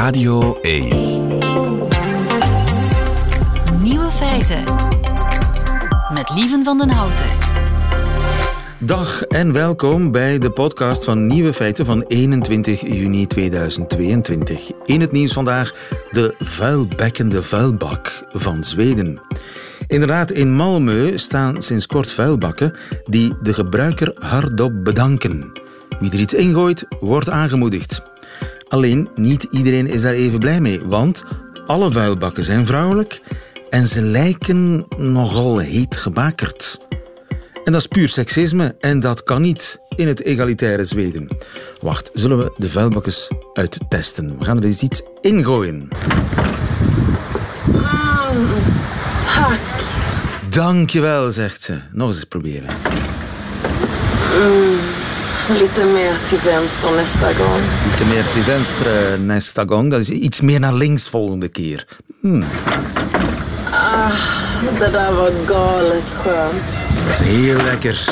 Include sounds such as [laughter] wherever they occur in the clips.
Radio 1. Nieuwe feiten. Met Lieven van den Houten. Dag en welkom bij de podcast van Nieuwe Feiten van 21 juni 2022. In het nieuws vandaag de vuilbekkende vuilbak van Zweden. Inderdaad, in Malmö staan sinds kort vuilbakken die de gebruiker hardop bedanken. Wie er iets ingooit, wordt aangemoedigd. Alleen niet iedereen is daar even blij mee, want alle vuilbakken zijn vrouwelijk en ze lijken nogal heet gebakerd. En dat is puur seksisme en dat kan niet in het egalitaire Zweden. Wacht, zullen we de vuilbakkers uittesten? We gaan er eens iets ingooien. Tack. Dankjewel, zegt ze. Nog eens proberen. Lite mer till vänster nästa gång. Meer venstre nästa gång. Dat is iets meer naar links volgende keer. Det där var galet skönt. Dat is heel lekker.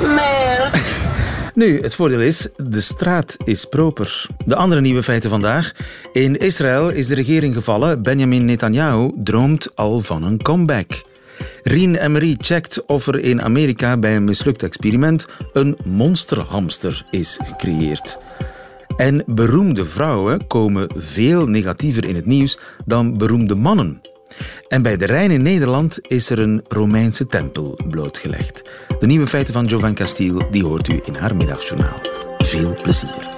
Mer. [laughs] Nu, het voordeel is, de straat is proper. De andere nieuwe feiten vandaag. In Israël is de regering gevallen. Benjamin Netanyahu droomt al van een comeback. Rien Emery checkt of er in Amerika bij een mislukt experiment een monsterhamster is gecreëerd. En beroemde vrouwen komen veel negatiever in het nieuws dan beroemde mannen. En bij de Rijn in Nederland is er een Romeinse tempel blootgelegd. De nieuwe feiten van Jovan Castiel die hoort u in haar middagjournaal. Veel plezier.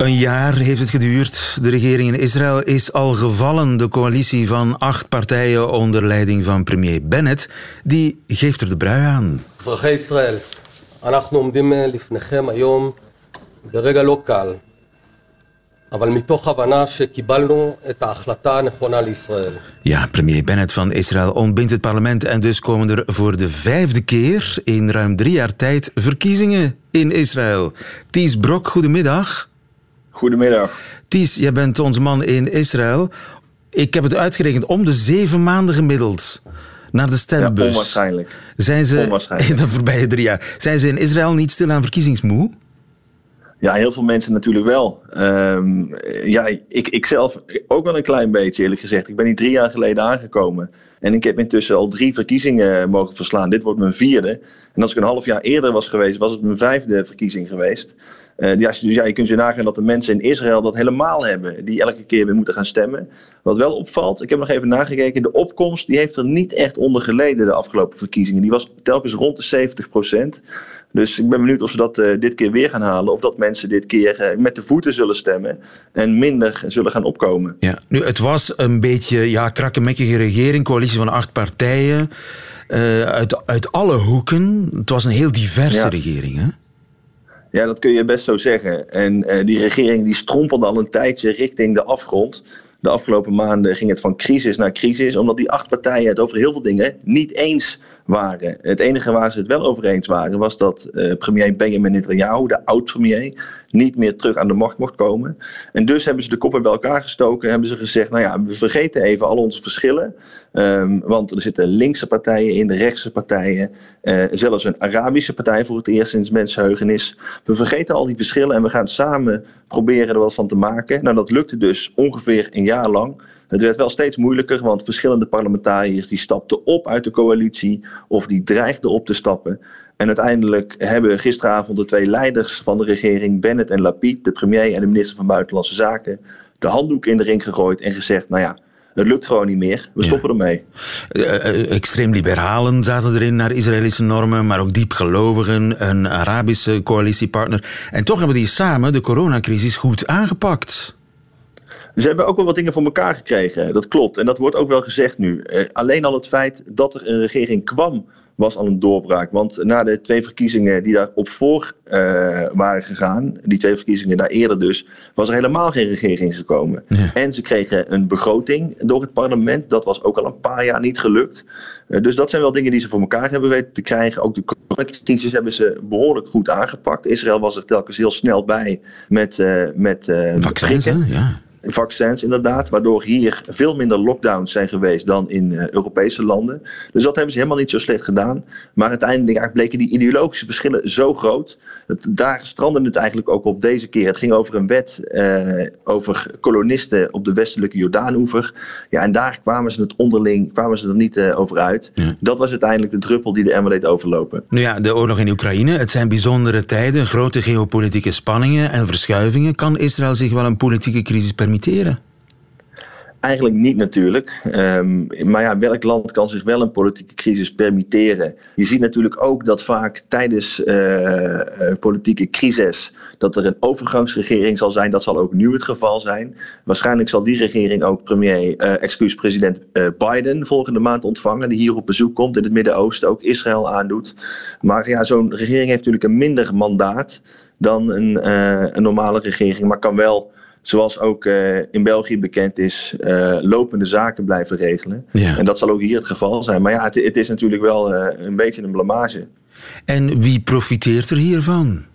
Een jaar heeft het geduurd. De regering in Israël is al gevallen. De coalitie van acht partijen onder leiding van premier Bennett, die geeft er de brui aan. אזרחי ישראל, אנחנו עומדים אה, לפניכם היום ברגע לא קל, אבל מתוך הבנה שקיבלנו את ההחלטה הנכונה לישראל. Ja, premier Bennett van Israël ontbindt het parlement en dus komen er voor de vijfde keer in ruim drie jaar tijd verkiezingen in Israël. Ties Brok, goedemiddag. Goedemiddag. Ties, jij bent ons man in Israël. Ik heb het uitgerekend om de zeven maanden gemiddeld naar de Ja, stembus. onwaarschijnlijk. Zijn ze Onwaarschijnlijk. in [laughs] de voorbije drie jaar? Zijn ze in Israël niet stil aan verkiezingsmoe? Ja, heel veel mensen natuurlijk wel. Ehm, ja, ik, ik zelf ook wel een klein beetje, eerlijk gezegd. Ik ben hier drie jaar geleden aangekomen. En ik heb intussen al drie verkiezingen mogen verslaan. Dit wordt mijn vierde. En als ik een half jaar eerder was geweest, was het mijn vijfde verkiezing geweest. Eh, ja, dus ja, je kunt je nagaan dat de mensen in Israël dat helemaal hebben. Die elke keer weer moeten gaan stemmen. Wat wel opvalt, ik heb nog even nagekeken. De opkomst die heeft er niet echt onder geleden de afgelopen verkiezingen. Die was telkens rond de 70% Dus ik ben benieuwd of ze dat eh, dit keer weer gaan halen. Of dat mensen dit keer eh, met de voeten zullen stemmen. En minder zullen gaan opkomen. Ja, nu, het was een beetje ja, krakkemikkige regering, coalitie van acht partijen. uit, uit alle hoeken. Het was een heel diverse Ja. regering, hè? Ja, dat kun je best zo zeggen. En eh, die regering die strompelde al een tijdje richting de afgrond. De afgelopen maanden ging het van crisis naar crisis, omdat die acht partijen het over heel veel dingen niet eens waren. Het enige waar ze het wel over eens waren, was dat eh, premier Benjamin Netanyahu, de oud-premier, niet meer terug aan de macht mocht komen. En dus hebben ze de koppen bij elkaar gestoken, hebben ze gezegd, nou ja, we vergeten even al onze verschillen. Ehm, want er zitten linkse partijen in, de rechtse partijen, eh, zelfs een Arabische partij voor het eerst sinds mensheugenis. We vergeten al die verschillen en we gaan samen proberen er wat van te maken. Nou, dat lukte dus ongeveer een jaar lang. Het werd wel steeds moeilijker, want verschillende parlementariërs die stapten op uit de coalitie of die dreigden op te stappen. En uiteindelijk hebben gisteravond de twee leiders van de regering, Bennett en Lapid, de premier en de minister van Buitenlandse Zaken, de handdoek in de ring gegooid en gezegd: Nou ja, het lukt gewoon niet meer, we stoppen ermee. Eh, eh, extreem liberalen zaten erin naar Israëlische normen, maar ook diepgelovigen, een Arabische coalitiepartner. En toch hebben die samen de coronacrisis goed aangepakt. Ze hebben ook wel wat dingen voor elkaar gekregen, dat klopt. En dat wordt ook wel gezegd nu. Eh, alleen al het feit dat er een regering kwam, was al een doorbraak. Want na de twee verkiezingen die daarop voor eh, waren gegaan, die twee verkiezingen daar eerder dus, was er helemaal geen regering gekomen. Ja. En ze kregen een begroting door het parlement. Dat was ook al een paar jaar niet gelukt. Eh, dus dat zijn wel dingen die ze voor elkaar hebben weten te krijgen. Ook de coronacrisis hebben ze behoorlijk goed aangepakt. Israël was er telkens heel snel bij met, eh met Vaccins? Ja. Vaccins inderdaad, waardoor hier veel minder lockdowns zijn geweest dan in uh, Europese landen. Dus dat hebben ze helemaal niet zo slecht gedaan. Maar uiteindelijk bleken die ideologische verschillen zo groot. Dat, daar strandde het eigenlijk ook op deze keer. Het ging over een wet uh, over kolonisten op de westelijke Jordaanoever. Ja, en daar kwamen ze het onderling, kwamen ze er niet uh, over uit. Ja. Dat was uiteindelijk de druppel die de emmer deed overlopen. Nu ja, de oorlog in Oekraïne, het zijn bijzondere tijden, grote geopolitieke spanningen en verschuivingen. Kan Israël zich wel een politieke crisis permitteren? Eigenlijk niet natuurlijk. Um, maar ja, welk land kan zich wel een politieke crisis permitteren? Je ziet natuurlijk ook dat vaak tijdens uh, politieke crisis dat er een overgangsregering zal zijn. Dat zal ook nu het geval zijn. Waarschijnlijk zal die regering ook premier, uh, excuus, president Biden volgende maand ontvangen. Die hier op bezoek komt in het Midden-Oosten, ook Israël aandoet. Maar ja, zo'n regering heeft natuurlijk een minder mandaat dan een, een normale regering. Maar kan wel zoals ook uh, in België bekend is, uh, lopende zaken blijven regelen. Ja. En dat zal ook hier het geval zijn. Maar ja, het, het is natuurlijk wel uh, een beetje een blamage. En wie profiteert er hiervan?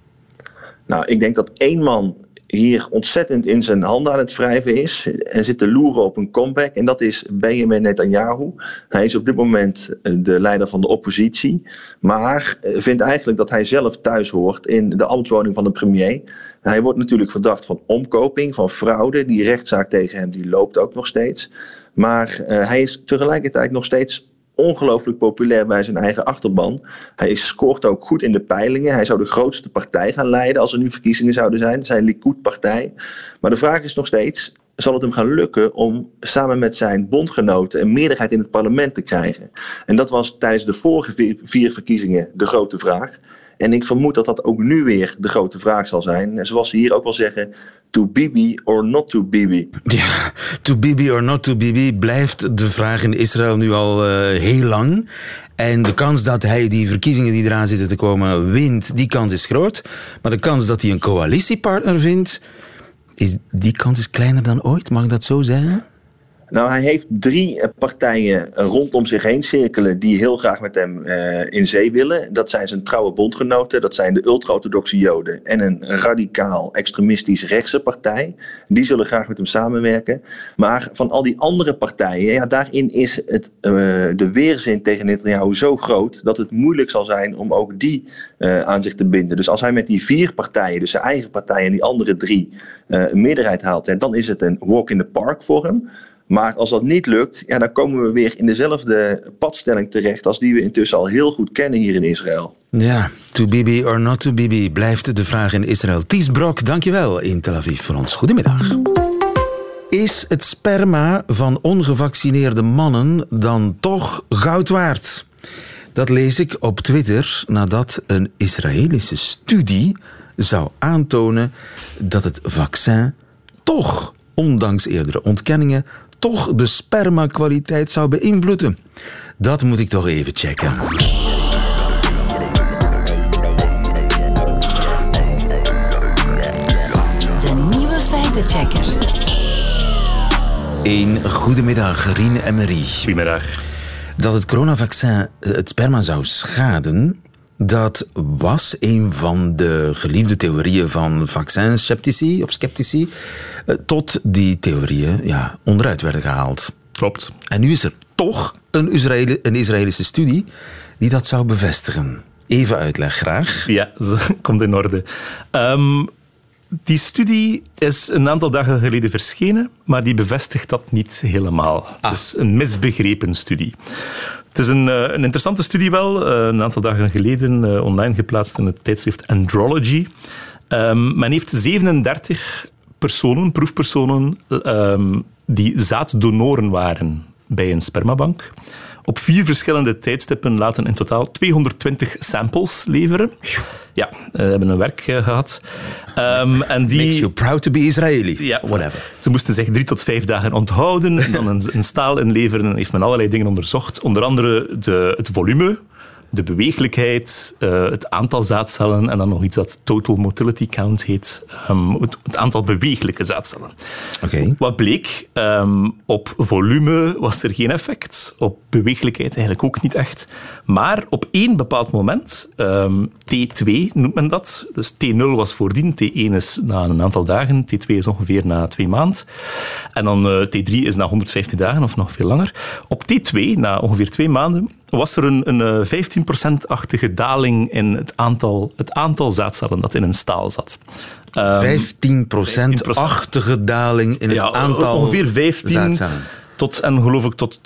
Nou, ik denk dat één man hier ontzettend in zijn handen aan het wrijven is en zit te loeren op een comeback. En dat is Benjamin Netanyahu. Hij is op dit moment de leider van de oppositie, maar vindt eigenlijk dat hij zelf thuis hoort in de ambtswoning van de premier. Hij wordt natuurlijk verdacht van omkoping, van fraude. Die rechtszaak tegen hem die loopt ook nog steeds. Maar uh, hij is tegelijkertijd nog steeds ongelooflijk populair bij zijn eigen achterban. Hij scoort ook goed in de peilingen. Hij zou de grootste partij gaan leiden als er nu verkiezingen zouden zijn. Zijn Likud-partij. Maar de vraag is nog steeds: zal het hem gaan lukken om samen met zijn bondgenoten een meerderheid in het parlement te krijgen? En dat was tijdens de vorige vier verkiezingen de grote vraag. En ik vermoed dat dat ook nu weer de grote vraag zal zijn. Zoals ze hier ook wel zeggen, to Bibi or not to Bibi. Ja, to Bibi or not to Bibi blijft de vraag in Israël nu al uh, heel lang. En de kans dat hij die verkiezingen die eraan zitten te komen wint, die kans is groot. Maar de kans dat hij een coalitiepartner vindt, is, die kans is kleiner dan ooit. Mag ik dat zo zeggen? Nou, hij heeft drie eh, partijen eh, rondom zich heen cirkelen die heel graag met hem uh, in zee willen. Dat zijn zijn trouwe bondgenoten, dat zijn de ultra-orthodoxe Joden en een radicaal extremistisch rechtse partij. Die zullen graag met hem samenwerken. Maar van al die andere partijen, ja, daarin is het, uh, de weerzin tegen Netanyahu zo groot dat het moeilijk zal zijn om ook die aan zich te binden. Dus als hij met die vier partijen, dus zijn eigen partij en die andere drie, een meerderheid haalt, dan is het een walk in the park voor hem. Maar als dat niet lukt, ja, dan komen we weer in dezelfde padstelling terecht als die we intussen al heel goed kennen hier in Israël. Ja, to Bibi or not to Bibi blijft de vraag in Israël. Ties Brok, dankjewel in Tel Aviv voor ons. Goedemiddag. Is het sperma van ongevaccineerde mannen dan toch goud waard? Dat lees ik op Twitter nadat een Israëlische studie zou aantonen dat het vaccin toch, ondanks eerdere ontkenningen, toch de spermakwaliteit zou beïnvloeden. Dat moet ik toch even checken. De nieuwe feitenchecker. Een goedemiddag, Rien en Marie. Goedemiddag. Dat het coronavaccin het sperma zou schaden, dat was een van de geliefde theorieën van vaccinsceptici of sceptici, eh, tot die theorieën ja, onderuit werden gehaald. Klopt. En nu is er toch een, Israëli een Israëlische studie die dat zou bevestigen. Even uitleg graag. Ja, [laughs] komt in orde. Um, die studie is een aantal dagen geleden verschenen, maar die bevestigt dat niet helemaal. Ah. Het is een misbegrepen studie. Het is een, een interessante studie wel, een aantal dagen geleden online geplaatst in het tijdschrift Andrology. Um, men heeft 37 personen, proefpersonen, um, die zaaddonoren waren bij een spermabank. Op vier verschillende tijdstippen laten in totaal 220 samples leveren. Ja, we hebben een werk uh, gehad. Um, en die, Makes you proud to be Israeli. Ja, whatever. Ze moesten zich drie tot vijf dagen onthouden, dan een, een staal inleveren. Heeft men allerlei dingen onderzocht. Onder andere de, het volume de beweeglijkheid, uh, het aantal zaadcellen en dan nog iets dat total motility count heet, um, het, het, aantal beweeglijke zaadcellen. Okay. Wat bleek, um, op volume was er geen effect, op beweeglijkheid eigenlijk ook niet echt, maar op één bepaald moment um, T2 noemt men dat. Dus T0 was voordien, T1 is na een aantal dagen, T2 is ongeveer na twee maanden. En dan uh, T3 is na 150 dagen of nog veel langer. Op T2, na ongeveer twee maanden, was er een, een 15%-achtige daling in het aantal, het aantal zaadcellen dat in een staal zat. Um, 15%-achtige daling in het ja, aantal ongeveer 15 zaadcellen. tot en geloof ik tot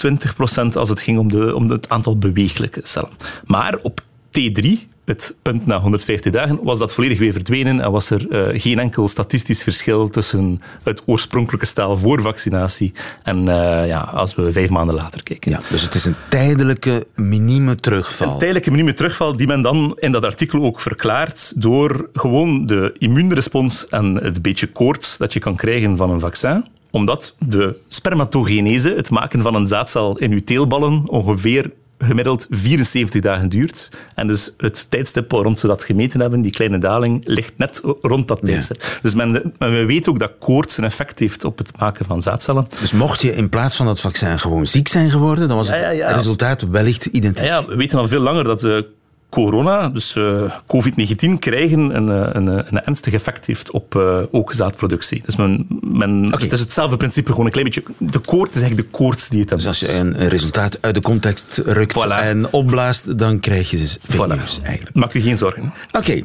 20% als het ging om, de, om het aantal bewegelijke cellen. Maar op T3, het punt na 150 dagen, was dat volledig weer verdwenen en was er uh, geen enkel statistisch verschil tussen het oorspronkelijke staal voor vaccinatie en uh, ja, als we vijf maanden later kijken. Ja, dus het is een tijdelijke minieme terugval. Een tijdelijke minieme terugval die men dan in dat artikel ook verklaart door gewoon de immuunrespons en het beetje koorts dat je kan krijgen van een vaccin omdat de spermatogenese, het maken van een zaadcel in uw teelballen, ongeveer gemiddeld 74 dagen duurt. En dus het tijdstip rond ze dat gemeten hebben, die kleine daling, ligt net rond dat tijdstip. Ja. Dus men, men weet ook dat koorts een effect heeft op het maken van zaadcellen. Dus mocht je in plaats van dat vaccin gewoon ziek zijn geworden, dan was het ja, ja, resultaat wellicht identiek. Ja, we weten al veel langer dat uh, corona, dus uh, COVID-19, krijgen een, een, een, ernstig effect heeft op uh, ook zaadproductie. Dus men, men, okay. Het is hetzelfde principe, gewoon een klein beetje... De koorts is eigenlijk de koorts die het Dus als je een, resultaat uit de context rukt voilà. en opblaast, dan krijg je dus fake voilà. news eigenlijk. Maak je geen zorgen. Oké, okay.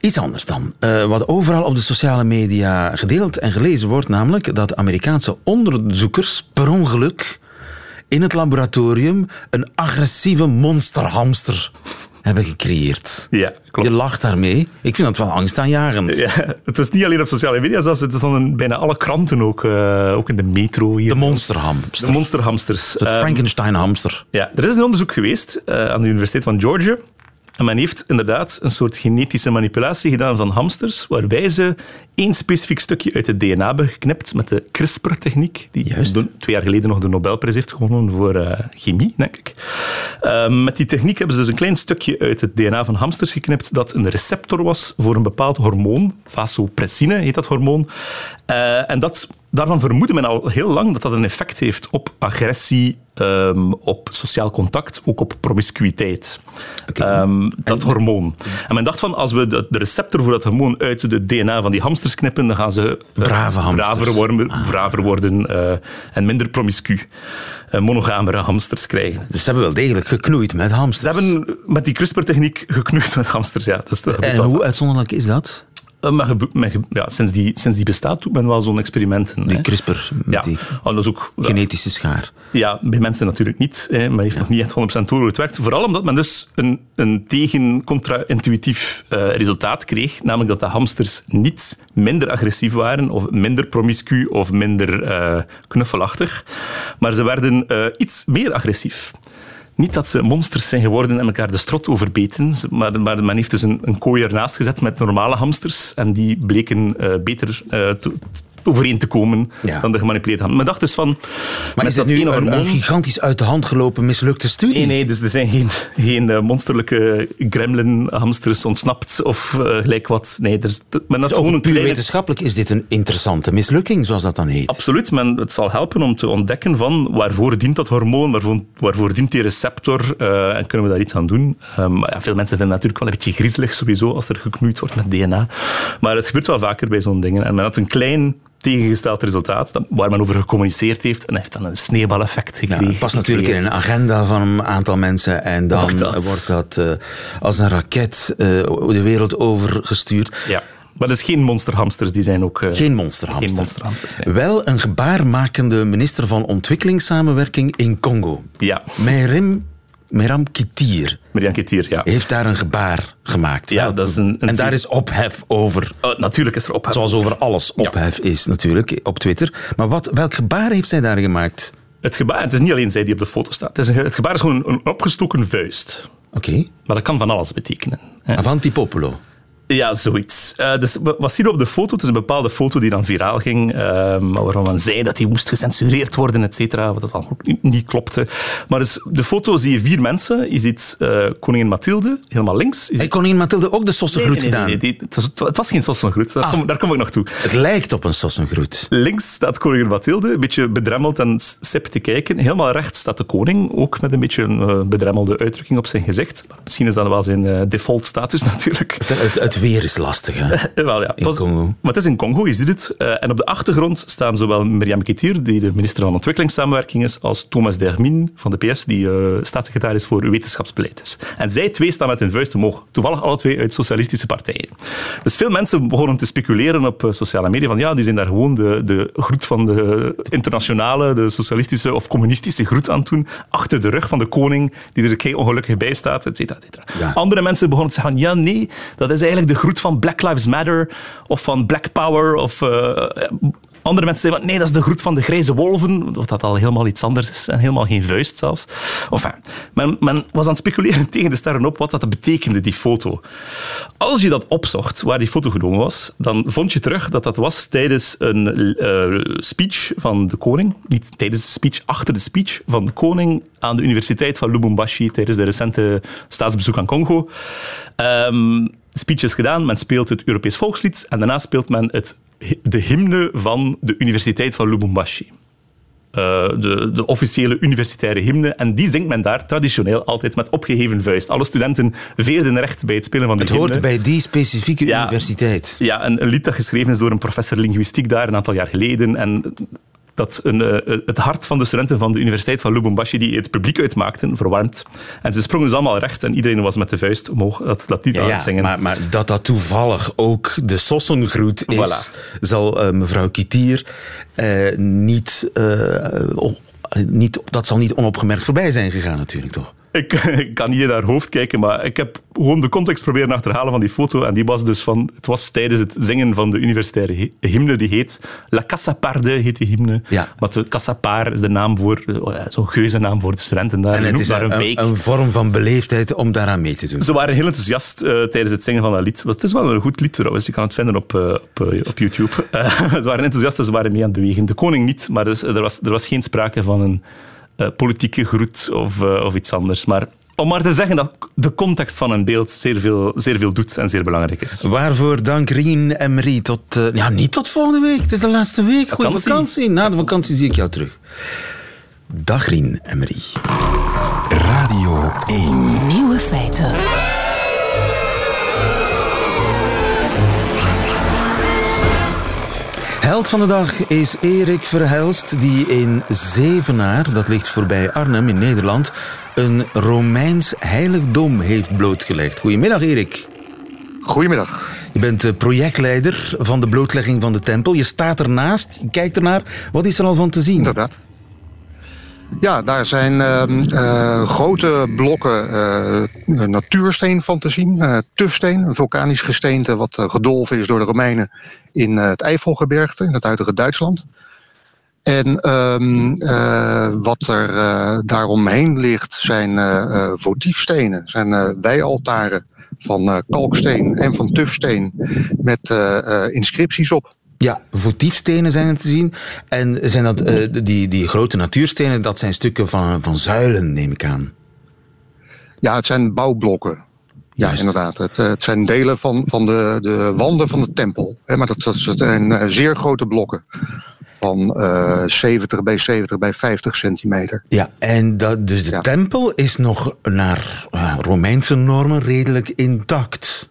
iets anders dan. Uh, wat overal op de sociale media gedeeld en gelezen wordt, namelijk dat Amerikaanse onderzoekers per ongeluk in het laboratorium een agressieve monsterhamster hebben gecreëerd. Ja, klopt. Je lacht daarmee. Ik vind dat wel angstaanjagend. Ja, het was niet alleen op sociale media, zelfs het is dan in bijna alle kranten ook, uh, ook in de metro hier. De monsterhamsters. De monsterhamsters. Het um, Frankenstein-hamster. Ja, er is een onderzoek geweest uh, aan de Universiteit van Georgia. En men heeft inderdaad een soort genetische manipulatie gedaan van hamsters, waarbij ze één specifiek stukje uit het DNA hebben geknipt met de CRISPR-techniek, die Juist. twee jaar geleden nog de Nobelprijs heeft gewonnen voor uh, chemie, denk ik. Uh, met die techniek hebben ze dus een klein stukje uit het DNA van hamsters geknipt dat een receptor was voor een bepaald hormoon, vasopressine heet dat hormoon. Uh, en dat, daarvan vermoedde men al heel lang dat dat een effect heeft op agressie, um, op sociaal contact, ook op promiscuïteit. Okay. Um, dat en, hormoon. En men dacht van, als we de, de receptor voor dat hormoon uit het DNA van die hamsters knippen, dan gaan ze Brave uh, braver worden, ah. braver worden uh, en minder promiscu. Uh, monogamere hamsters krijgen. Dus ze hebben wel degelijk geknoeid met hamsters. Ze hebben met die CRISPR-techniek geknoeid met hamsters, ja. Dat is en hoe uitzonderlijk is dat? Maar, maar, ja, sinds, die, sinds die bestaat doet men wel zo'n experimenten. Die hè. CRISPR, ja. die oh, dat is ook, genetische schaar. Ja, bij mensen natuurlijk niet. Hè. Men heeft ja. nog niet echt 100% door hoe het werkt. Vooral omdat men dus een, een tegen-contra-intuïtief uh, resultaat kreeg. Namelijk dat de hamsters niet minder agressief waren, of minder promiscu, of minder uh, knuffelachtig. Maar ze werden uh, iets meer agressief. Niet dat ze monsters zijn geworden en elkaar de strot overbeten, maar, maar men heeft dus een, een kooi ernaast gezet met normale hamsters en die bleken uh, beter uh, te, overeen te komen ja. dan de gemanipuleerde hamster. Men dacht dus van... Maar is dat nu een, een gigantisch uit de hand gelopen mislukte studie? Nee, nee, dus er zijn geen, geen uh, monsterlijke gremlin-hamsters ontsnapt of uh, gelijk wat. Nee, er is, men had dus gewoon een puur kleine... wetenschappelijk is dit een interessante mislukking, zoals dat dan heet. Absoluut, men, het zal helpen om te ontdekken van waarvoor dient dat hormoon, waarvoor, waarvoor dient die receptor uh, en kunnen we daar iets aan doen. Um, ja, veel mensen vinden het natuurlijk wel een beetje griezelig sowieso als er geknoeid wordt met DNA. Maar het gebeurt wel vaker bij zo'n dingen. En men had een klein tegengesteld resultaat, waar men over gecommuniceerd heeft en heeft dan een sneeuwbaleffect gekregen. Ja, past natuurlijk in een agenda van een aantal mensen en dan wordt dat, wordt dat uh, als een raket uh, de wereld over gestuurd. Ja. Maar dat is geen monsterhamsters, die zijn ook... Uh, geen monsterhamsters. Geen monsterhamsters nee. Wel een gebaarmakende minister van ontwikkelingssamenwerking in Congo. Ja. Merim Meram Kitir. Miriam Kitir, ja. Heeft daar een gebaar gemaakt. Ja, dat is een, een en daar is ophef over. Uh, natuurlijk is er ophef. Zoals over alles ophef ja. is natuurlijk op Twitter. Maar wat, welk gebaar heeft zij daar gemaakt? Het gebaar, het is niet alleen zij die op de foto staat. Het, is een, het gebaar is gewoon een, een opgestoken vuist. Oké. Okay. Maar dat kan van alles betekenen. Hè. Avanti popolo. Ja, zoiets. Uh, dus wat zien we op de foto? Het is een bepaalde foto die dan viraal ging, uh, waarvan men zei dat die moest gecensureerd worden, et cetera, wat dat dan ook niet, niet klopte. Maar dus de foto zie je vier mensen. Je ziet uh, koningin Mathilde, helemaal links. Hey, koningin Mathilde ook de sossengroet nee, nee, gedaan? Nee, het, was, het, was, geen sossengroet, daar, ah. kom, daar, kom, ik nog toe. Het lijkt op een sossengroet. Links staat koningin Mathilde, een beetje bedremmeld en sip te kijken. Helemaal rechts staat de koning, ook met een beetje een bedremmelde uitdrukking op zijn gezicht. Misschien is dat wel zijn default status [laughs] natuurlijk. Het, het, weer is lastig, hè? [laughs] wel, ja. In Congo. Maar het is in Congo, je ziet het. Uh, en op de achtergrond staan zowel Miriam Kitir, die de minister van Ontwikkelingssamenwerking is, als Thomas Dermin van de PS, die uh, staatssecretaris voor wetenschapsbeleid is. En zij twee staan met hun vuist omhoog. Toevallig alle twee uit socialistische partijen. Dus veel mensen begonnen te speculeren op uh, sociale media van ja, die zijn daar gewoon de, de groet van de internationale, de socialistische of communistische groet aan doen, achter de rug van de koning, die er kei ongelukkig bij staat, et cetera, et cetera. Ja. Andere mensen begonnen te zeggen ja, nee, dat is eigenlijk de groet van Black Lives Matter of van Black Power. Of, uh, andere mensen zeggen, nee, dat is de groet van de grijze wolven, wat dat al helemaal iets anders is en helemaal geen vuist zelfs. Enfin, men, men was aan het speculeren [laughs] tegen de sterren op wat dat betekende, die foto. Als je dat opzocht, waar die foto genomen was, dan vond je terug dat dat was tijdens een uh, speech van de koning. Niet tijdens de speech, achter de speech van de koning aan de Universiteit van Lubumbashi tijdens de recente staatsbezoek aan Congo. Um, speech is gedaan, men speelt het Europees volkslied en daarna speelt men het, de hymne van de Universiteit van Lubumbashi. Uh, de, de, officiële universitaire hymne. En die zingt men daar traditioneel altijd met opgeheven vuist. Alle studenten veerden recht bij het spelen van de het hymne. Het hoort bij die specifieke universiteit. Ja, een, een lied dat geschreven is door een professor linguïstiek daar een aantal jaar geleden. En dat een, uh, het hart van de studenten van de Universiteit van Lubumbashi, die het publiek uitmaakten, verwarmd. En ze sprongen dus allemaal recht en iedereen was met de vuist omhoog dat, lied ja, aan het zingen. Maar, maar, dat dat toevallig ook de Sossengroet is, zal uh, mevrouw Kitier uh, niet, niet... Dat zal niet onopgemerkt voorbij zijn gegaan natuurlijk, toch? Ik, [laughs] ik, kan niet in haar hoofd kijken, maar ik heb gewoon de context proberen achterhalen van die foto. En die was dus van, het was tijdens het zingen van de universitaire hymne, die heet La Casaparde, heet die hymne. Ja. Maar de is de naam voor, oh zo'n geuzennaam voor de studenten daar. En het is een, een, een, vorm van beleefdheid om daaraan mee te doen. Ze waren heel enthousiast uh, tijdens het zingen van dat lied. Het is wel een goed lied trouwens, je kan het vinden op, uh, op, uh, op YouTube. [laughs] ze waren enthousiast en ze waren mee aan het bewegen. De koning niet, maar dus, er, was, er was geen sprake van een uh, politieke groet of, uh, of iets anders. Maar om maar te zeggen dat de context van een beeld zeer veel, zeer veel doet en zeer belangrijk is. Waarvoor dank Rien en Marie. Tot, uh, ja, niet tot volgende week. Het is de laatste week. Goeie vakantie. vakantie. Na de vakantie zie ik jou terug. Dag Rien en Marie. Radio 1. Nieuwe feiten. Held van de dag is Erik Verhelst, die in Zevenaar, dat ligt voorbij Arnhem in Nederland, een Romeins heiligdom heeft blootgelegd. Goedemiddag, Erik. Goedemiddag. Je bent projectleider van de blootlegging van de tempel. Je staat ernaast, je kijkt ernaar. Wat is er al van te zien? Inderdaad. Ja, daar zijn uh, grote blokken uh, natuursteen van te zien. tufsteen, een vulkanisch gesteente wat gedolven is door de Romeinen in het Eifelgebergte, in het huidige Duitsland. En um, wat er daaromheen ligt zijn votiefstenen, zijn wijaltaren van kalksteen en van tufsteen met inscripties op. Ja, votiefstenen zijn er te zien. En zijn dat, uh, die, die grote natuurstenen, dat zijn stukken van, van zuilen, neem ik aan. Ja, het zijn bouwblokken. Ja, inderdaad. Het, het, zijn delen van, van de, de wanden van de tempel. maar dat, dat zijn uh, zeer grote blokken. Van uh, 70 bij 70 bij 50 centimeter. Ja, en dat, dus de tempel is nog naar Romeinse normen redelijk intact.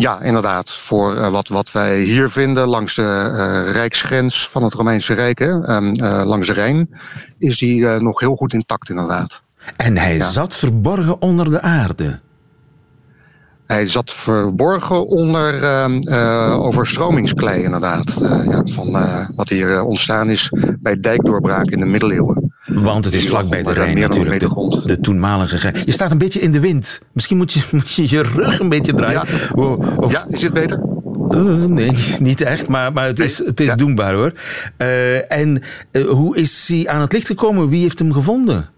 Ja, inderdaad. Voor uh, wat, wat wij hier vinden langs de uh, rijksgrens van het Romeinse Rijk, hè, um, uh, langs de Rijn, is die nog heel goed intact inderdaad. En hij ja. zat verborgen onder de aarde. Hij zat verborgen onder uh, overstromingsklei, inderdaad. Ja, van wat hier ontstaan is bij dijkdoorbraak in de middeleeuwen. Want het is vlakbij de Rijn natuurlijk, de, de toenmalige Rijn. Je staat een beetje in de wind. Misschien moet je [laughs] moet je, je rug een beetje draaien. Ja, of, ja is het beter? Uh, nee, [laughs] niet echt, maar, maar het is, het is ja. doenbaar hoor. Uh, en uh, hoe is hij aan het licht gekomen? Wie heeft hem gevonden?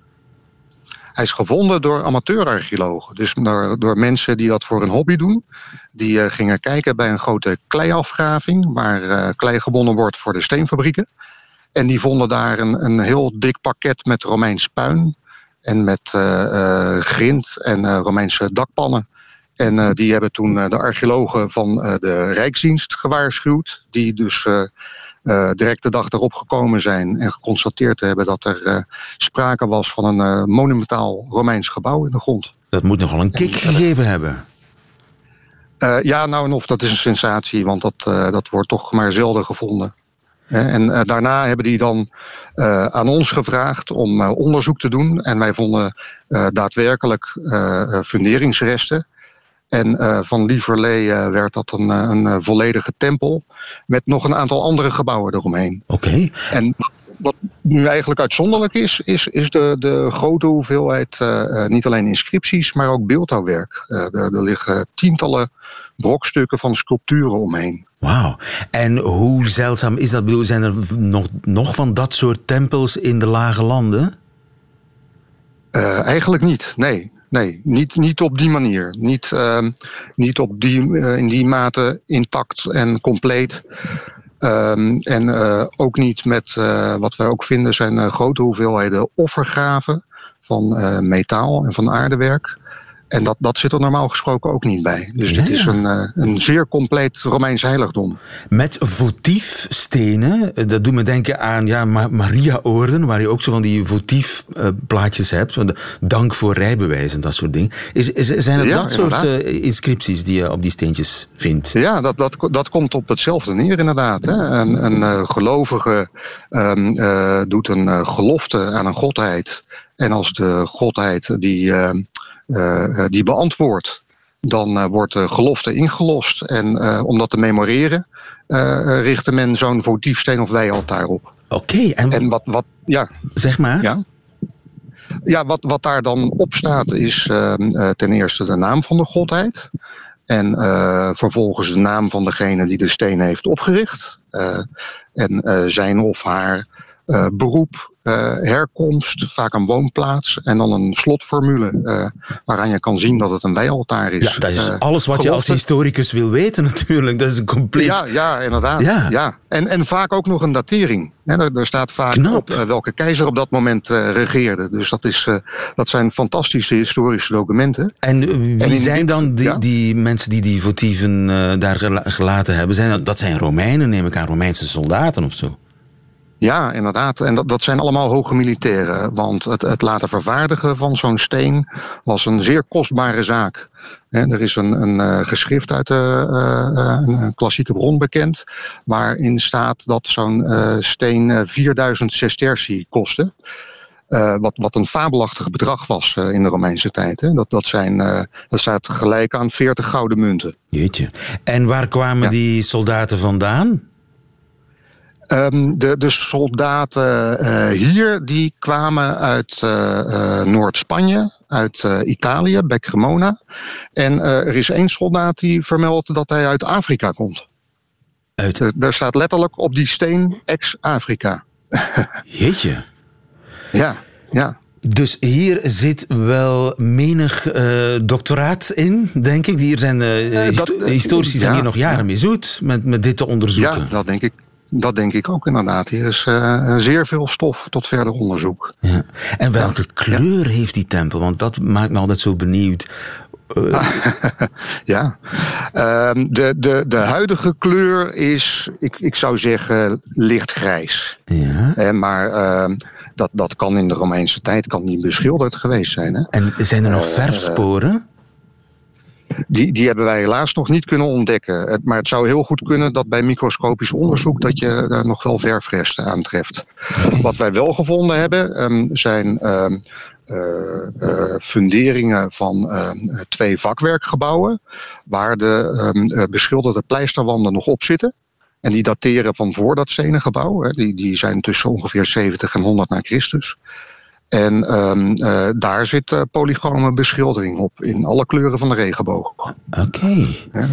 Hij is gevonden door amateurarcheologen. Dus door, door mensen die dat voor een hobby doen. Die gingen kijken bij een grote kleiafgraving... waar klei gewonnen wordt voor de steenfabrieken. En die vonden daar een, een heel dik pakket met Romeins puin... en met grind en Romeinse dakpannen... En uh, die hebben toen uh, de archeologen van uh, de Rijksdienst gewaarschuwd. Die dus direct de dag erop gekomen zijn en geconstateerd hebben dat er sprake was van een monumentaal Romeins gebouw in de grond. Dat moet nogal een kick gegeven hebben. ja, nou en of, dat is een sensatie, want dat, dat wordt toch maar zelden gevonden. En daarna hebben die dan aan ons gevraagd om onderzoek te doen. En wij vonden daadwerkelijk funderingsresten. En uh, van Lieverlee uh, werd dat een, eh, een volledige tempel. Met nog een aantal andere gebouwen eromheen. Oké. En wat nu eigenlijk uitzonderlijk is, is, is de, de grote hoeveelheid niet alleen inscripties, maar ook beeldhouwwerk. Er, er, liggen tientallen brokstukken van sculpturen omheen. Wauw. En hoe zeldzaam is dat? Bedoel, zijn er nog, nog van dat soort tempels in de lage landen? eigenlijk niet, nee. Nee, niet, niet op die manier. Niet, uh, niet op die, uh, in die mate intact en compleet. Um, en uh, ook niet met uh, wat wij ook vinden zijn grote hoeveelheden offergraven van metaal en van aardewerk. En dat, dat zit er normaal gesproken ook niet bij. Dus dit is een, eh, een zeer compleet Romeins heiligdom. Met votiefstenen, eh, dat doet me denken aan ja, Maria-oorden, waar je ook zo van die votiefplaatjes hebt. Dank voor rijbewijs en dat soort dingen. Is, is, zijn het dat soort inscripties die je op die steentjes vindt? Ja, dat, dat, dat komt op hetzelfde neer inderdaad. Hè. Een, een gelovige um, uh, doet een gelofte aan een godheid. En als de godheid die ehm, eh, eh, die beantwoordt, dan eh, wordt de gelofte ingelost. En om dat te memoreren, richtte men zo'n votiefsteen of wijaltaar op. Oké, en, en wat, wat, ja. Zeg maar. Ja. Ja, wat, wat daar dan op staat is ten eerste de naam van de godheid. En vervolgens de naam van degene die de steen heeft opgericht. en zijn of haar beroep, uh, herkomst, vaak een woonplaats en dan een slotformule uh, waaraan je kan zien dat het een wijaltaar is. Ja, dat is alles wat je als historicus wil weten [laughs] natuurlijk. Dat is een compleet... Ja, ja inderdaad. Ja. ja. En, en vaak ook nog een datering. He, er, er, staat vaak Knap. op welke keizer op dat moment regeerde. Dus dat, is, dat zijn fantastische historische documenten. En wie en zijn dit, dan die, ja? die, mensen die die votieven daar gelaten hebben? Zijn, dat zijn Romeinen, neem ik aan, Romeinse soldaten of zo? Ja, inderdaad. En dat, dat zijn allemaal hoge militairen. Want het, het laten vervaardigen van zo'n steen was een zeer kostbare zaak. er is een, een uh, geschrift uit de, uh, een klassieke bron bekend. Waarin staat dat zo'n uh, steen 4000 sesterci kostte. wat, wat een fabelachtig bedrag was in de Romeinse tijd. Hè. Dat, dat, zijn, dat staat gelijk aan 40 gouden munten. Jeetje. En waar kwamen ja. die soldaten vandaan? Um, de, de, soldaten uh, hier die kwamen uit uh, uh, Noord-Spanje, uit Italië, bij Cremona. En er is één soldaat die vermeldt dat hij uit Afrika komt. Uit... daar staat letterlijk op die steen ex-Afrika. [laughs] Jeetje. Ja, ja. Dus hier zit wel menig uh, doctoraat in, denk ik. Hier zijn uh, dat, historici zijn hier nog jaren ja. mee zoet met, met dit te onderzoeken. Ja, dat denk ik. Dat denk ik ook inderdaad. Hier is uh, zeer veel stof tot verder onderzoek. Ja. En welke ja. kleur heeft die tempel? Want dat maakt me altijd zo benieuwd. Uh... [laughs] ja, uh, de, de, de huidige kleur is, ik, ik zou zeggen, lichtgrijs. Ja. Maar ehm, dat, dat kan in de Romeinse tijd kan niet beschilderd geweest zijn. Hè? En zijn er nog verfsporen? Die, die hebben wij helaas nog niet kunnen ontdekken. Maar het zou heel goed kunnen dat bij microscopisch onderzoek dat je daar nog wel verfresten aantreft. Wat wij wel gevonden hebben um, zijn um, uh, uh, funderingen van uh, twee vakwerkgebouwen. Waar de um, beschilderde pleisterwanden nog op zitten. En die dateren van voor dat stenen gebouw. Hè. Die, die zijn tussen ongeveer 70 en 100 na Christus. En ehm, eh, daar zit uh, beschildering op, in alle kleuren van de regenboog. Oké. Ja,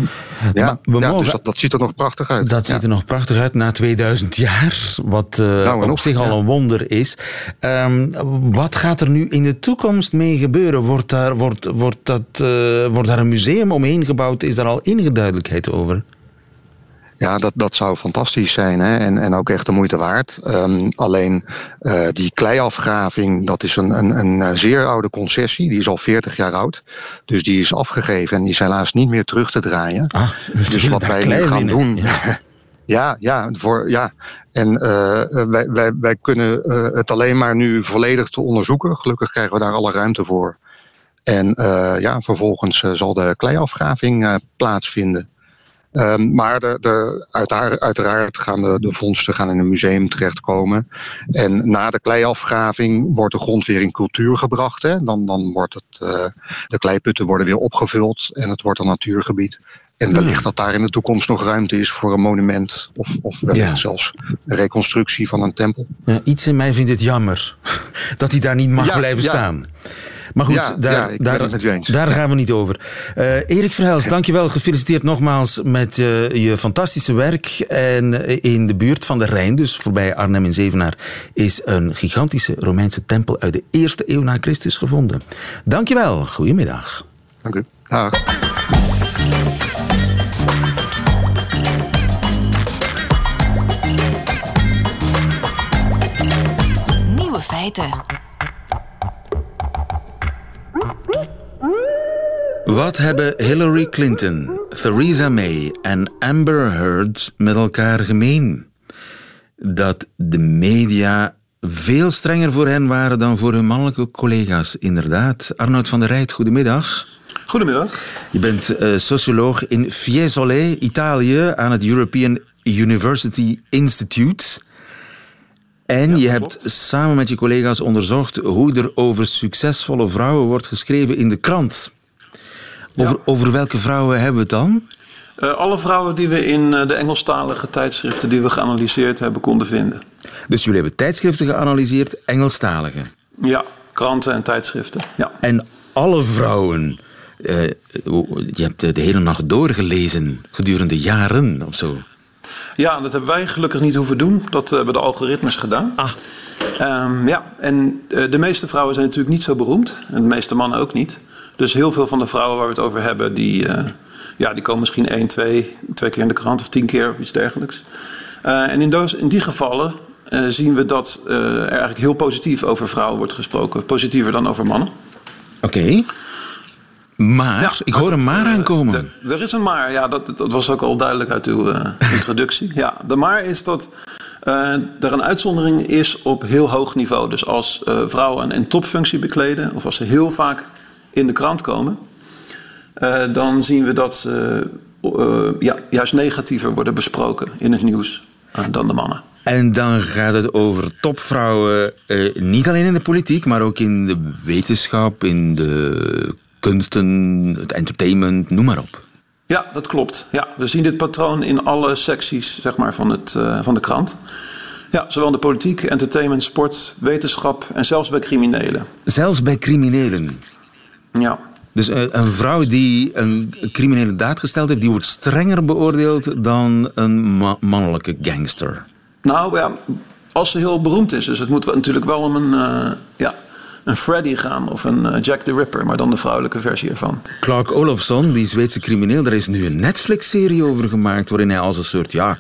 ja, dus dat, dat, ziet er nog prachtig uit. Dat ziet er nog prachtig uit na 2000 jaar, wat uh, nou, op zich al een wonder is. Um, wat gaat er nu in de toekomst mee gebeuren? Wordt daar, wordt, wordt dat, wordt daar een museum omheen gebouwd? Is daar al enige duidelijkheid over? Ja, dat, dat zou fantastisch zijn hè? En, en ook echt de moeite waard. Um, alleen uh, die kleiafgraving, dat is een, een, een eh, zeer oude concessie. Die is al 40 jaar oud. Dus die is afgegeven en die is helaas niet meer terug te draaien. Ah, dus [laughs] wat wij nu gaan doen. Ja. [laughs] ja, ja, voor, ja. En uh, wij, wij, wij kunnen uh, het alleen maar nu volledig te onderzoeken. Gelukkig krijgen we daar alle ruimte voor. En uh, ja, vervolgens zal de kleiafgraving plaatsvinden. Um, maar de, de, uiteraard, uiteraard gaan de, de vondsten gaan in een museum terechtkomen. En na de kleiafgraving wordt de grond weer in cultuur gebracht. Hè? Dan, dan wordt het, uh, de kleiputten worden weer opgevuld en het wordt een natuurgebied. En wellicht dat daar in de toekomst nog ruimte is voor een monument of, of wellicht ja. zelfs een reconstructie van een tempel. Ja, iets in mij vindt het jammer [laughs] dat hij daar niet mag ja, blijven staan. Maar goed, ja, daar, ja, daar, daar ja. gaan we niet over. Uh, Erik Verhels, dankjewel. Gefeliciteerd nogmaals met uh, je fantastische werk. En in de buurt van de Rijn, dus voorbij Arnhem in Zevenaar, is een gigantische Romeinse tempel uit de eerste eeuw na Christus gevonden. Dankjewel. Goedemiddag. Dank u. Dag. Nieuwe feiten. Wat hebben Hillary Clinton, Theresa May en Amber Heard met elkaar gemeen? Dat de media veel strenger voor hen waren dan voor hun mannelijke collega's, inderdaad. Arnoud van der Rijt, goedemiddag. Goedemiddag. Je bent uh, socioloog in Fiesole, Italië, aan het European University Institute. En ja, je hebt klopt. samen met je collega's onderzocht hoe er over succesvolle vrouwen wordt geschreven in de krant. Over, ja. over welke vrouwen hebben we het dan? Uh, alle vrouwen die we in uh, de Engelstalige tijdschriften die we geanalyseerd hebben konden vinden. Dus jullie hebben tijdschriften geanalyseerd, Engelstalige? Ja, kranten en tijdschriften. Ja. En alle vrouwen, uh, je hebt de hele nacht doorgelezen gedurende jaren of zo. Ja, dat hebben wij gelukkig niet hoeven doen. Dat hebben de algoritmes gedaan. Ah. Um, ja, en de meeste vrouwen zijn natuurlijk niet zo beroemd. En de meeste mannen ook niet. Dus heel veel van de vrouwen waar we het over hebben, die, uh, ja, die komen misschien één, twee, twee keer in de krant of tien keer of iets dergelijks. Uh, en in, doos, in die gevallen zien we dat er eigenlijk heel positief over vrouwen wordt gesproken. Positiever dan over mannen. Oké. Okay. Maar, ja, ik hoor een maar aankomen. Er is een maar, ja, dat, dat was ook al duidelijk uit uw introductie. ja, de maar is dat er een uitzondering is op heel hoog niveau. Dus als vrouwen een topfunctie bekleden, of als ze heel vaak in de krant komen, dan zien we dat ze ja, juist negatiever worden besproken in het nieuws dan de mannen. En dan gaat het over topvrouwen, niet alleen in de politiek, maar ook in de wetenschap, in de kunsten, het entertainment, noem maar op. Ja, dat klopt. Ja, we zien dit patroon in alle secties zeg maar, van, het, uh, van de krant. Ja, zowel in de politiek, entertainment, sport, wetenschap en zelfs bij criminelen. Zelfs bij criminelen? Ja. Dus uh, een vrouw die een criminele daad gesteld heeft, die wordt strenger beoordeeld dan een ma mannelijke gangster? Nou ja, als ze heel beroemd is. Dus het moet natuurlijk wel om een, uh, ja, een Freddy gaan of een uh, Jack the Ripper, maar dan de vrouwelijke versie ervan. Clark Olofsson, die Zweedse crimineel, daar is nu een Netflix-serie over gemaakt waarin hij als een soort ja,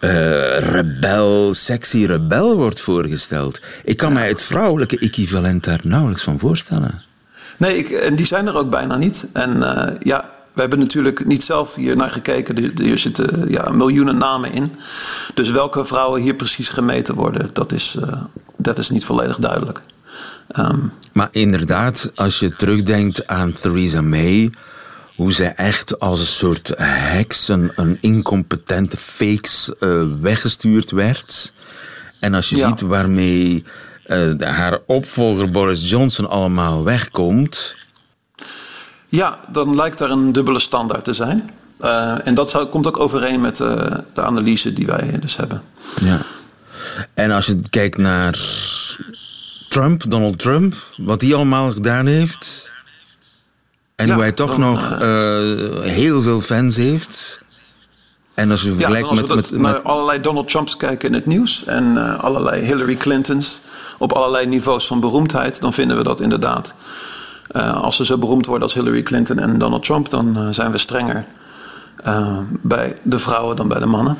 uh, rebel, sexy rebel wordt voorgesteld. Ik kan ja. mij het vrouwelijke equivalent daar nauwelijks van voorstellen. Nee, ik, en die zijn er ook bijna niet. En uh, ja, we hebben natuurlijk niet zelf hier naar gekeken. Er zitten ja, miljoenen namen in. Dus welke vrouwen hier precies gemeten worden, dat is, uh, dat is niet volledig duidelijk. Um, maar inderdaad, als je terugdenkt aan Theresa May, hoe zij echt als een soort heks, een, een incompetente fakes uh, weggestuurd werd. En als je ja. ziet waarmee uh, haar opvolger Boris Johnson allemaal wegkomt. Ja, dan lijkt daar een dubbele standaard te zijn. Uh, en dat zou, komt ook overeen met de analyse die wij dus hebben. Ja. En als je kijkt naar Trump, Donald Trump, wat hij allemaal gedaan heeft. En Ja, hoe hij toch dan, nog eh, heel veel fans heeft. En als je Ja, vergelijkt als we met, dat met, naar met- allerlei Donald Trumps kijken in het nieuws en eh, allerlei Hillary Clintons op allerlei niveaus van beroemdheid, dan vinden we dat inderdaad. eh, als ze zo beroemd worden als Hillary Clinton en Donald Trump, dan eh, zijn we strenger eh, bij de vrouwen dan bij de mannen.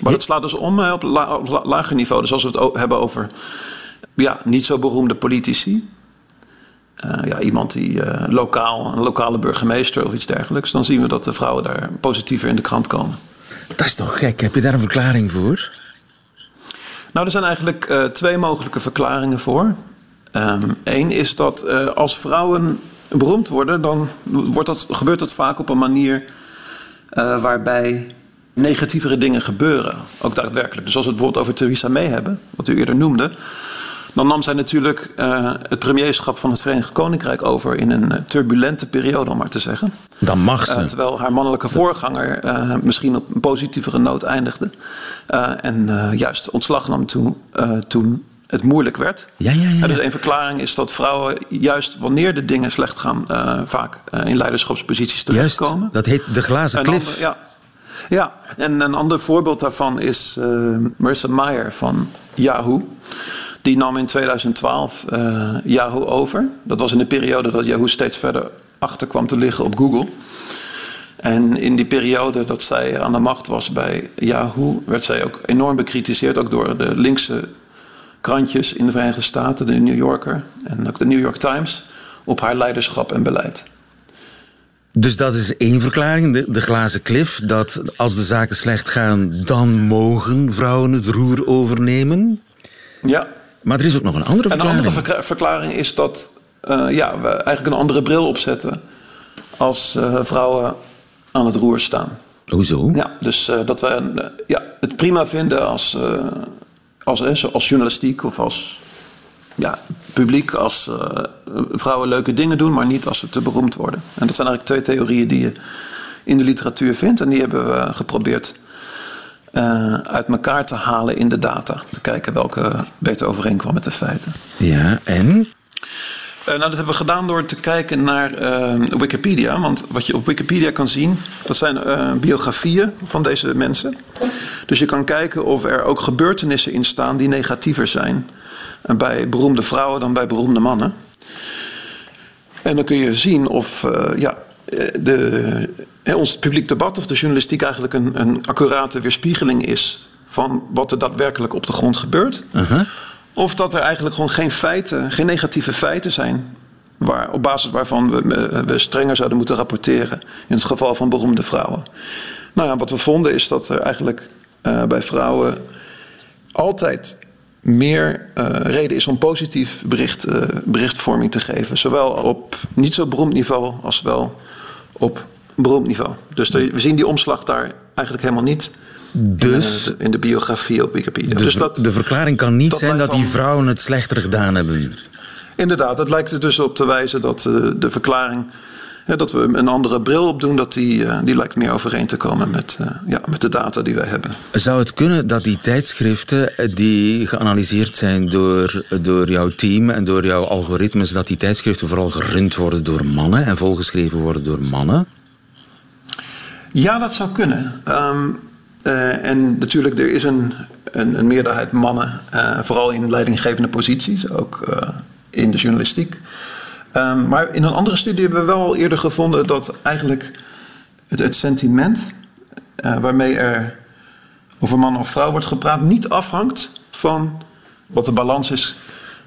Maar het slaat dus om op, la- op la- lager niveau. Dus als we het hebben over ja, niet zo beroemde politici. ja, iemand die lokaal, een lokale burgemeester of iets dergelijks. Dan zien we dat de vrouwen daar positiever in de krant komen. Dat is toch gek? Heb je daar een verklaring voor? Nou, er zijn eigenlijk eh, twee mogelijke verklaringen voor. Eén is dat eh, als vrouwen beroemd worden, dan wordt dat, gebeurt dat vaak op een manier eh, waarbij negatievere dingen gebeuren. Ook daadwerkelijk. Dus als we het bijvoorbeeld over Theresa May hebben, wat u eerder noemde. Dan nam zij natuurlijk eh, het premierschap van het Verenigd Koninkrijk over in een eh, turbulente periode, om maar te zeggen. Dan mag ze. Eh, terwijl haar mannelijke voorganger misschien op een positievere noot eindigde. En juist ontslag nam toen, toen het moeilijk werd. Ja, ja, ja. Dus een verklaring is dat vrouwen juist wanneer de dingen slecht gaan... vaak in leiderschapsposities Juist, terechtkomen. dat heet de glazen klif. ja. ja, en een ander voorbeeld daarvan is eh, Marissa Mayer van Yahoo. Die nam in 2012 eh, Yahoo over. Dat was in de periode dat Yahoo steeds verder achter kwam te liggen op Google. En in die periode dat zij aan de macht was bij Yahoo, werd zij ook enorm bekritiseerd, ook door de linkse krantjes in de Verenigde Staten, de New Yorker en ook de New York Times, op haar leiderschap en beleid. Dus dat is één verklaring, de, de glazen klif. Dat als de zaken slecht gaan, dan mogen vrouwen het roer overnemen. Ja, Maar er is ook nog een andere En een verklaring. andere verkla- verklaring is dat eh, ja, we eigenlijk een andere bril opzetten als eh, vrouwen aan het roer staan. Hoezo? Ja, dus eh, dat we ja, het prima vinden als, als, als journalistiek of als ja, publiek als vrouwen leuke dingen doen, maar niet als ze te beroemd worden. En dat zijn eigenlijk twee theorieën die je in de literatuur vindt. En die hebben we geprobeerd eh, uit elkaar te halen in de data. Te kijken welke beter overeenkwam met de feiten. Ja, en? Eh, nou, dat hebben we gedaan door te kijken naar eh, Wikipedia. Want wat je op Wikipedia kan zien, dat zijn biografieën van deze mensen. Dus je kan kijken of er ook gebeurtenissen in staan die negatiever zijn bij beroemde vrouwen dan bij beroemde mannen. En dan kun je zien of ja, de, ons publiek debat of de journalistiek eigenlijk een, een accurate weerspiegeling is van wat er daadwerkelijk op de grond gebeurt. Of dat er eigenlijk gewoon geen feiten, geen negatieve feiten zijn. Waar, op basis waarvan we, we strenger zouden moeten rapporteren. In het geval van beroemde vrouwen. Nou ja, wat we vonden is dat er eigenlijk eh, bij vrouwen altijd meer eh, reden is om positief bericht, eh, berichtvorming te geven. Zowel op niet zo beroemd niveau als wel op beroemd niveau. Dus de- we zien die omslag daar eigenlijk helemaal niet. Dus- in, eh, de, in de biografie op Wikipedia. Dus, dus dat, de verklaring kan niet dat zijn dat die vrouwen het slechter gedaan hebben. Inderdaad, het lijkt er dus op te wijzen dat eh, de verklaring... dat we een andere bril opdoen, dat die, eh, die lijkt meer overeen te komen met, ja, met de data die wij hebben. Zou het kunnen dat die tijdschriften die geanalyseerd zijn door, door jouw team en door jouw algoritmes, dat die tijdschriften vooral gerund worden door mannen en volgeschreven worden door mannen? Ja, dat zou kunnen. Ehm, eh, en natuurlijk, er is een, een, een meerderheid mannen, eh, vooral in leidinggevende posities, ook eh, in de journalistiek. Ehm, maar in een andere studie hebben we wel eerder gevonden dat eigenlijk het, het sentiment waarmee er over man of vrouw wordt gepraat, niet afhangt van wat de balans is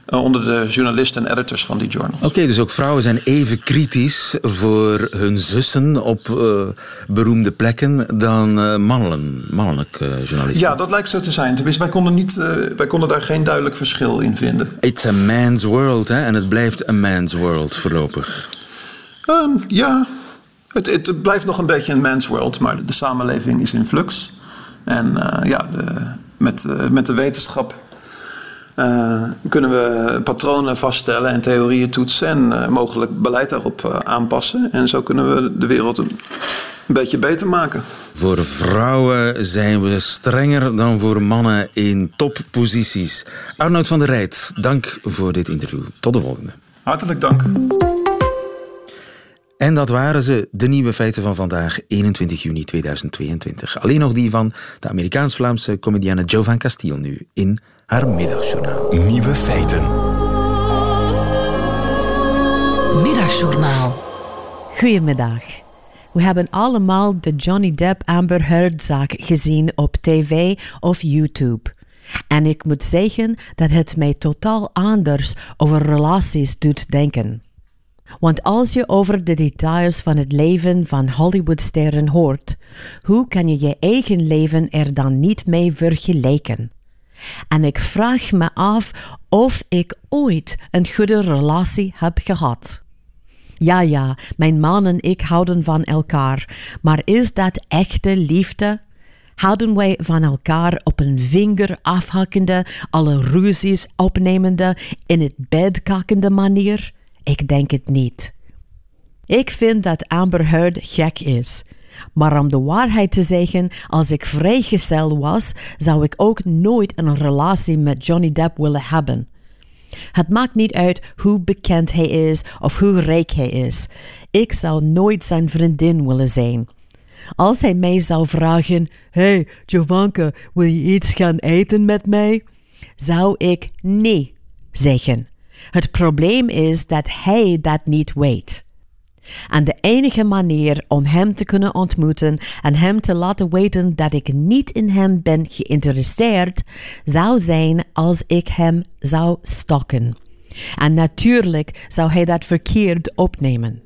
onder de journalisten en editors van die journal. Oké, dus ook vrouwen zijn even kritisch voor hun zussen op eh, beroemde plekken dan eh mannen, mannelijke journalisten. Ja, dat lijkt zo te zijn. Tenminste, wij konden, niet, eh, wij konden daar geen duidelijk verschil in vinden. It's a man's world, hè? en het blijft een man's world voorlopig. Ehm, ja, het, het blijft nog een beetje een man's world, maar de samenleving is in flux. En eh, ja, de, met, eh, met de wetenschap eh, kunnen we patronen vaststellen en theorieën toetsen en eh, mogelijk beleid daarop eh, aanpassen. En zo kunnen we de wereld een een beetje beter maken. Voor vrouwen zijn we strenger dan voor mannen in topposities. Arnoud van der Rijt, dank voor dit interview. Tot de volgende. Hartelijk dank. En dat waren ze, de nieuwe feiten van vandaag, 21 juni 2022. Alleen nog die van de Amerikaans-Vlaamse comedienne Jovan Castile nu in haar middagjournaal. Nieuwe feiten. Middagjournaal. Goedemiddag. We hebben allemaal de Johnny Depp Amber Heard-zaak gezien op tv of YouTube. En ik moet zeggen dat het mij totaal anders over relaties doet denken. Want als je over de details van het leven van Hollywoodsterren hoort, hoe kan je je eigen leven er dan niet mee vergelijken? En ik vraag me af of ik ooit een goede relatie heb gehad. Ja, ja, mijn man en ik houden van elkaar, maar is dat echte liefde? Houden wij van elkaar op een vinger afhakkende, alle ruzies opnemende, in het bed kakkende manier? Ik denk het niet. Ik vind dat Amber Heard gek is. Maar om de waarheid te zeggen, als ik vrijgezel was, zou ik ook nooit een relatie met Johnny Depp willen hebben. Het maakt niet uit hoe bekend hij is of hoe rijk hij is. Ik zou nooit zijn vriendin willen zijn. Als hij mij zou vragen: Hey, Jovanka, wil je iets gaan eten met mij? Zou ik nee zeggen. Het probleem is dat hij dat niet weet. En de enige manier om hem te kunnen ontmoeten en hem te laten weten dat ik niet in hem ben geïnteresseerd, zou zijn als ik hem zou stokken. En natuurlijk zou hij dat verkeerd opnemen.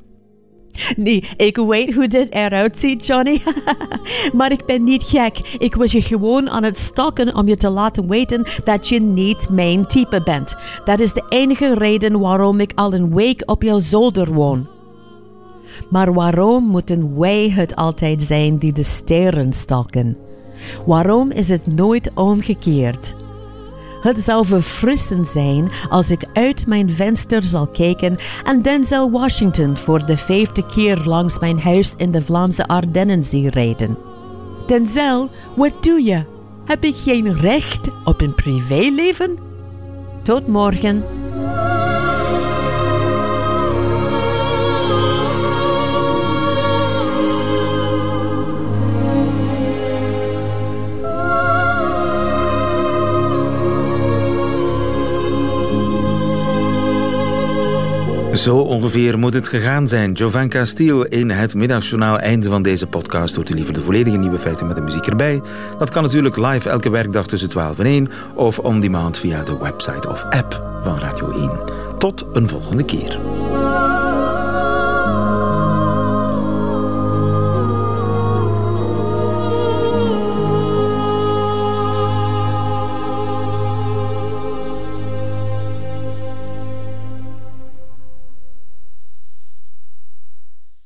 Nee, ik weet hoe dit eruit ziet, Johnny. [laughs] maar ik ben niet gek. Ik was je gewoon aan het stokken om je te laten weten dat je niet mijn type bent. Dat is de enige reden waarom ik al een week op jouw zolder woon. Maar waarom moeten wij het altijd zijn die de sterren stalken? Waarom is het nooit omgekeerd? Het zou verfrissend zijn als ik uit mijn venster zal kijken en Denzel Washington voor de vijfde keer langs mijn huis in de Vlaamse Ardennen zie rijden. Denzel, wat doe je? Heb ik geen recht op een privéleven? Tot morgen. Zo ongeveer moet het gegaan zijn. Jovan Castile in het middagjournaal. Einde van deze podcast. Hoort u liever de volledige nieuwe feiten met de muziek erbij? Dat kan natuurlijk live elke werkdag tussen 12 en 1 of on demand via de website of app van Radio 1. Tot een volgende keer.